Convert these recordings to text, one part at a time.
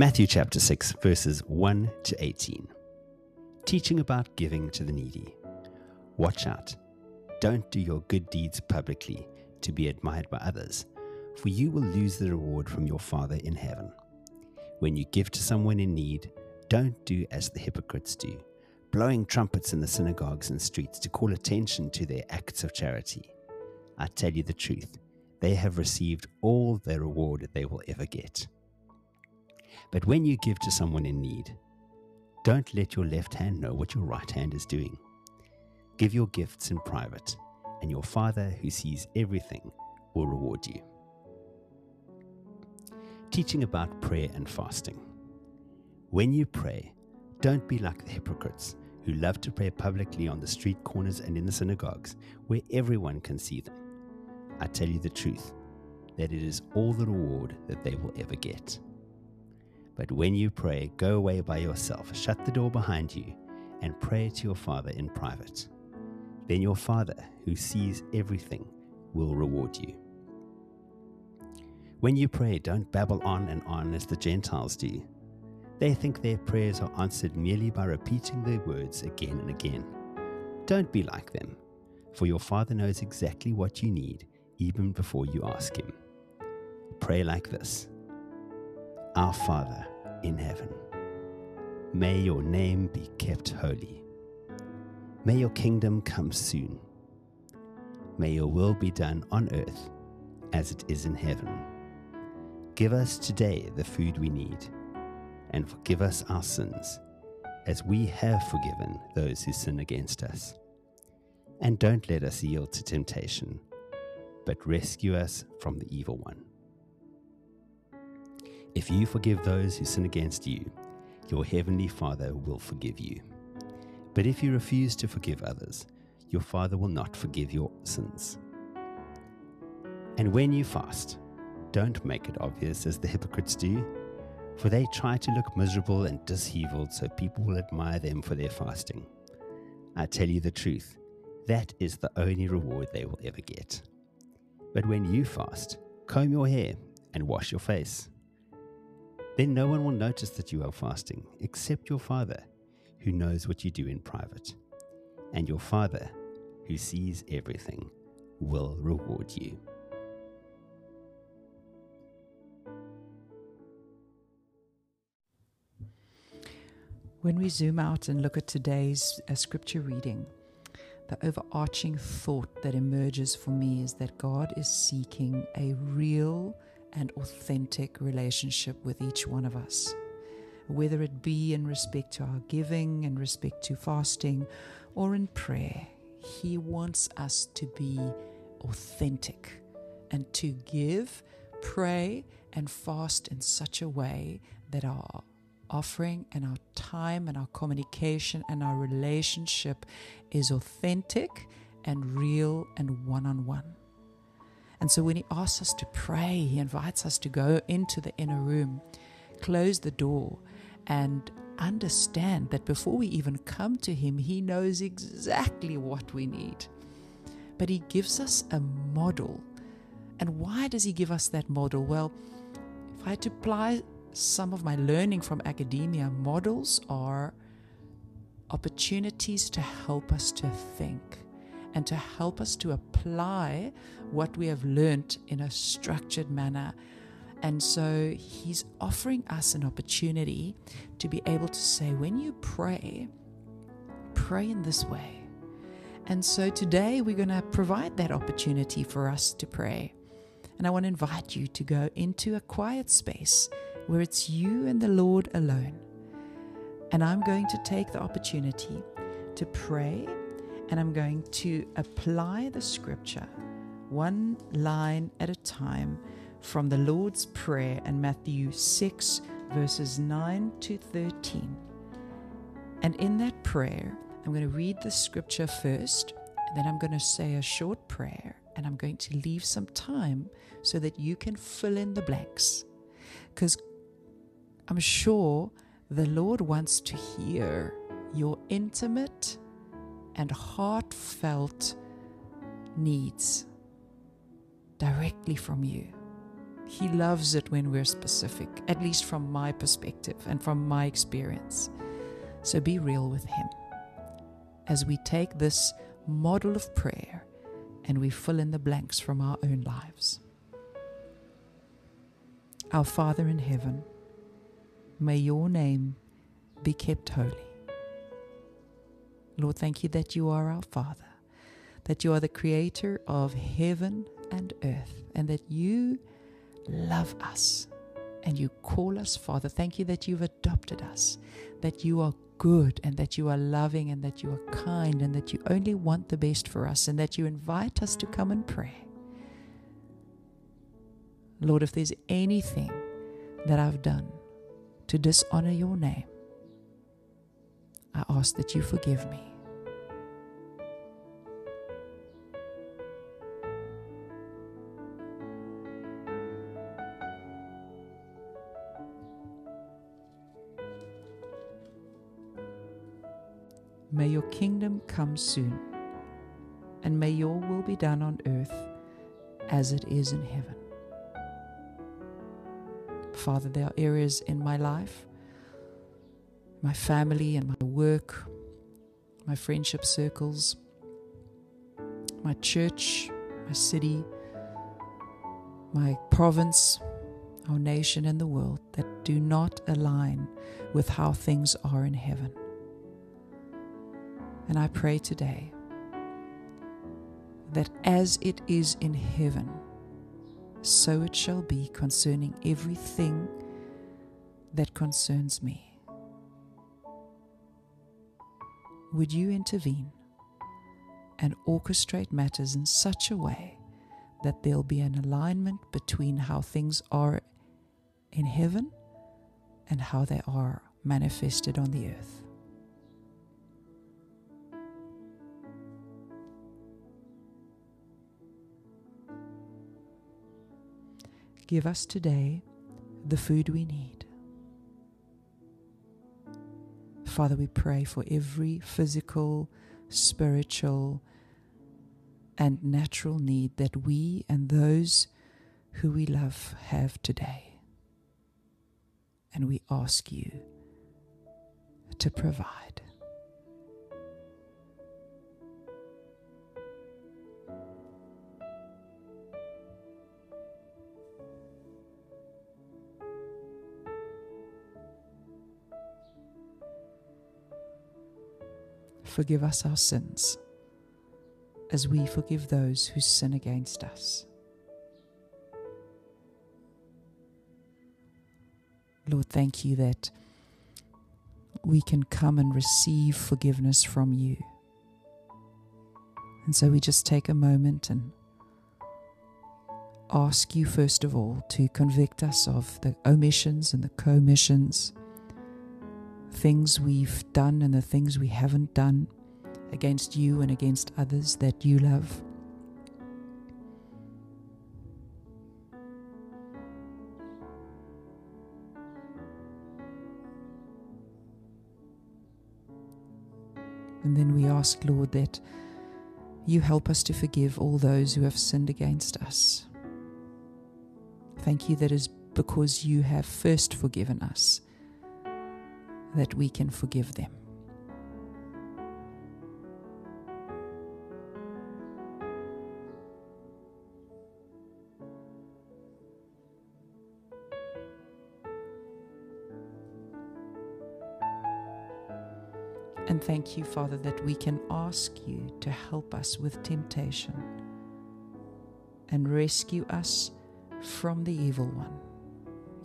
Matthew chapter 6, verses 1 to 18. Teaching about giving to the needy. Watch out. Don't do your good deeds publicly to be admired by others, for you will lose the reward from your Father in heaven. When you give to someone in need, don't do as the hypocrites do, blowing trumpets in the synagogues and streets to call attention to their acts of charity. I tell you the truth, they have received all the reward they will ever get. But when you give to someone in need, don't let your left hand know what your right hand is doing. Give your gifts in private, and your Father who sees everything will reward you. Teaching about prayer and fasting. When you pray, don't be like the hypocrites who love to pray publicly on the street corners and in the synagogues where everyone can see them. I tell you the truth, that it is all the reward that they will ever get. But when you pray, go away by yourself, shut the door behind you, and pray to your Father in private. Then your Father, who sees everything, will reward you. When you pray, don't babble on and on as the Gentiles do. They think their prayers are answered merely by repeating their words again and again. Don't be like them, for your Father knows exactly what you need even before you ask Him. Pray like this Our Father in heaven, may your name be kept holy. May your kingdom come soon. May your will be done on earth as it is in heaven. Give us today the food we need, and forgive us our sins, as we have forgiven those who sin against us. And don't let us yield to temptation but rescue us from the evil one. If you forgive those who sin against you, your heavenly Father will forgive you. But if you refuse to forgive others, your Father will not forgive your sins. And when you fast, don't make it obvious as the hypocrites do, for they try to look miserable and disheveled so people will admire them for their fasting. I tell you the truth, that is the only reward they will ever get. But when you fast, comb your hair and wash your face. Then no one will notice that you are fasting except your Father, who knows what you do in private. And your Father, who sees everything, will reward you. When we zoom out and look at today's uh, scripture reading, the overarching thought that emerges for me is that God is seeking a real and authentic relationship with each one of us. Whether it be in respect to our giving, in respect to fasting, or in prayer, He wants us to be authentic and to give, pray, and fast in such a way that our offering and our time and our communication and our relationship is authentic and real and one on one. And so when he asks us to pray, he invites us to go into the inner room, close the door, and understand that before we even come to him, he knows exactly what we need. But he gives us a model. And why does he give us that model? Well, if I had to apply some of my learning from academia, models are opportunities to help us to think and to help us to apply what we have learnt in a structured manner. And so he's offering us an opportunity to be able to say, when you pray, pray in this way. And so today we're going to provide that opportunity for us to pray. And I want to invite you to go into a quiet space where it's you and the Lord alone. And I'm going to take the opportunity to pray and I'm going to apply the scripture one line at a time from the Lord's Prayer in Matthew 6, verses 9 to 13. And in that prayer, I'm going to read the scripture first, and then I'm going to say a short prayer, and I'm going to leave some time so that you can fill in the blanks. Because I'm sure the Lord wants to hear your intimate and heartfelt needs directly from you. He loves it when we're specific, at least from my perspective and from my experience. So be real with Him as we take this model of prayer and we fill in the blanks from our own lives. Our Father in heaven, may your name be kept holy. Lord, thank you that you are our Father, that you are the creator of heaven and earth, and that you love us and you call us Father. Thank you that you've adopted us, that you are good and that you are loving and that you are kind and that you only want the best for us and that you invite us to come and pray. Lord, if there's anything that I've done to dishonor your name, I ask that you forgive me. May your kingdom come soon, and may your will be done on earth as it is in heaven. Father, there are areas in my life, my family and my work, my friendship circles, my church, my city, my province, our nation, and the world that do not align with how things are in heaven. And I pray today that as it is in heaven, so it shall be concerning everything that concerns me. Would you intervene and orchestrate matters in such a way that there'll be an alignment between how things are in heaven and how they are manifested on the earth? Give us today the food we need. Father, we pray for every physical, spiritual, and natural need that we and those who we love have today. And we ask you to provide. Forgive us our sins as we forgive those who sin against us. Lord, thank you that we can come and receive forgiveness from you. And so we just take a moment and ask you, first of all, to convict us of the omissions and the commissions things we've done and the things we haven't done against you and against others that you love. And then we ask, Lord, that you help us to forgive all those who have sinned against us. Thank you that is because you have first forgiven us that we can forgive them. And thank you, Father, that we can ask you to help us with temptation and rescue us from the evil one.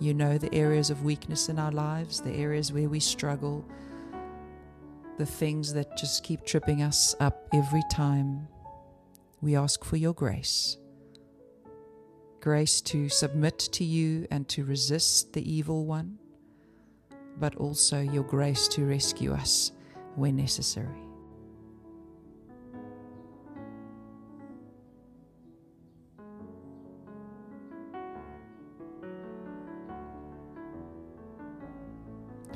You know the areas of weakness in our lives, the areas where we struggle, the things that just keep tripping us up every time. We ask for your grace grace to submit to you and to resist the evil one, but also your grace to rescue us when necessary.